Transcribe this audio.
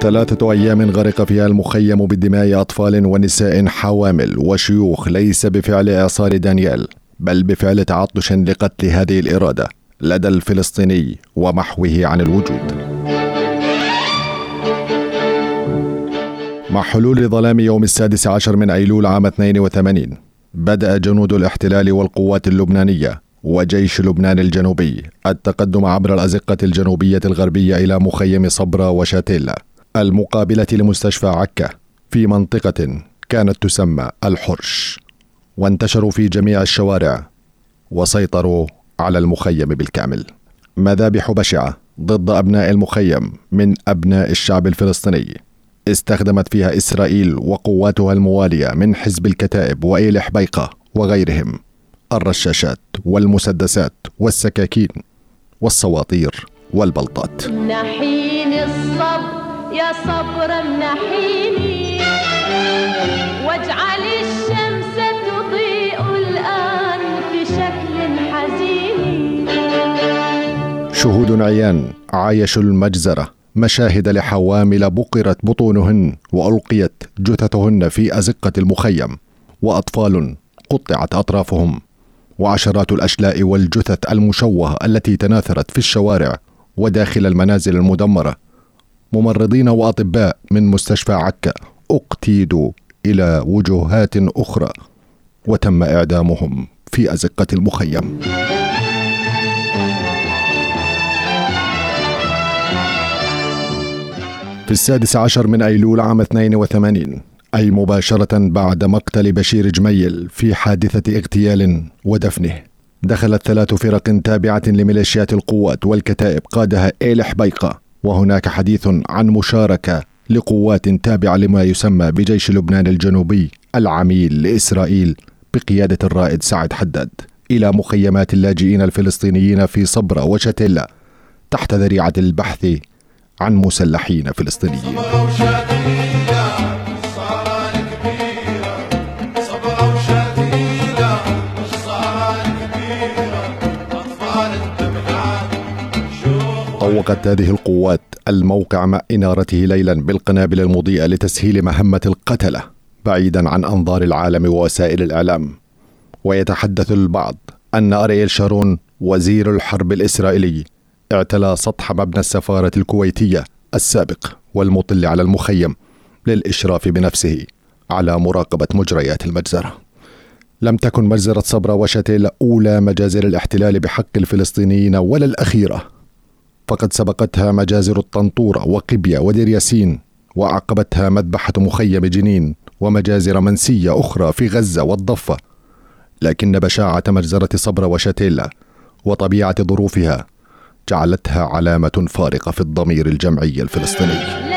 ثلاثة أيام غرق فيها المخيم بدماء أطفال ونساء حوامل وشيوخ ليس بفعل إعصار دانيال بل بفعل تعطش لقتل هذه الإرادة لدى الفلسطيني ومحوه عن الوجود. مع حلول ظلام يوم السادس عشر من أيلول عام 82 بدأ جنود الاحتلال والقوات اللبنانية وجيش لبنان الجنوبي التقدم عبر الأزقة الجنوبية الغربية إلى مخيم صبرا وشاتيلا. المقابلة لمستشفى عكا في منطقة كانت تسمى الحرش وانتشروا في جميع الشوارع وسيطروا على المخيم بالكامل. مذابح بشعة ضد أبناء المخيم من أبناء الشعب الفلسطيني استخدمت فيها إسرائيل وقواتها الموالية من حزب الكتائب وإيل حبيقة وغيرهم. الرشاشات والمسدسات والسكاكين والصواطير والبلطات. نحين الصبر يا صبر النحيني واجعل الشمس تضيء الآن في شكل حزين. شهود عيان عايشوا المجزرة مشاهد لحوامل بقرت بطونهن وألقيت جثثهن في أزقة المخيم وأطفال قطعت أطرافهم وعشرات الأشلاء والجثث المشوهة التي تناثرت في الشوارع وداخل المنازل المدمرة. ممرضين وأطباء من مستشفى عكا اقتيدوا إلى وجوهات أخرى وتم إعدامهم في أزقة المخيم. في السادس عشر من أيلول عام 82 أي مباشرة بعد مقتل بشير جميل في حادثة اغتيال ودفنه دخلت ثلاث فرق تابعة لميليشيات القوات والكتائب قادها إيل حبيقة وهناك حديث عن مشاركة لقوات تابعة لما يسمى بجيش لبنان الجنوبي العميل لإسرائيل بقيادة الرائد سعد حداد. إلى مخيمات اللاجئين الفلسطينيين في صبرا وشتيلا تحت ذريعة البحث عن مسلحين فلسطينيين. طوقت هذه القوات الموقع مع إنارته ليلا بالقنابل المضيئة لتسهيل مهمة القتلة بعيدا عن أنظار العالم ووسائل الإعلام. ويتحدث البعض أن أرييل شارون وزير الحرب الإسرائيلي اعتلى سطح مبنى السفارة الكويتية السابق والمطل على المخيم للإشراف بنفسه على مراقبة مجريات المجزرة. لم تكن مجزرة صبرا وشتيل أولى مجازر الاحتلال بحق الفلسطينيين ولا الأخيرة. فقد سبقتها مجازر الطنطورة وقبية ودير ياسين وعقبتها مذبحة مخيم جنين ومجازر منسية أخرى في غزة والضفة. لكن بشاعة مجزرة صبرا وشتيلا وطبيعة ظروفها جعلتها علامة فارقة في الضمير الجمعي الفلسطيني.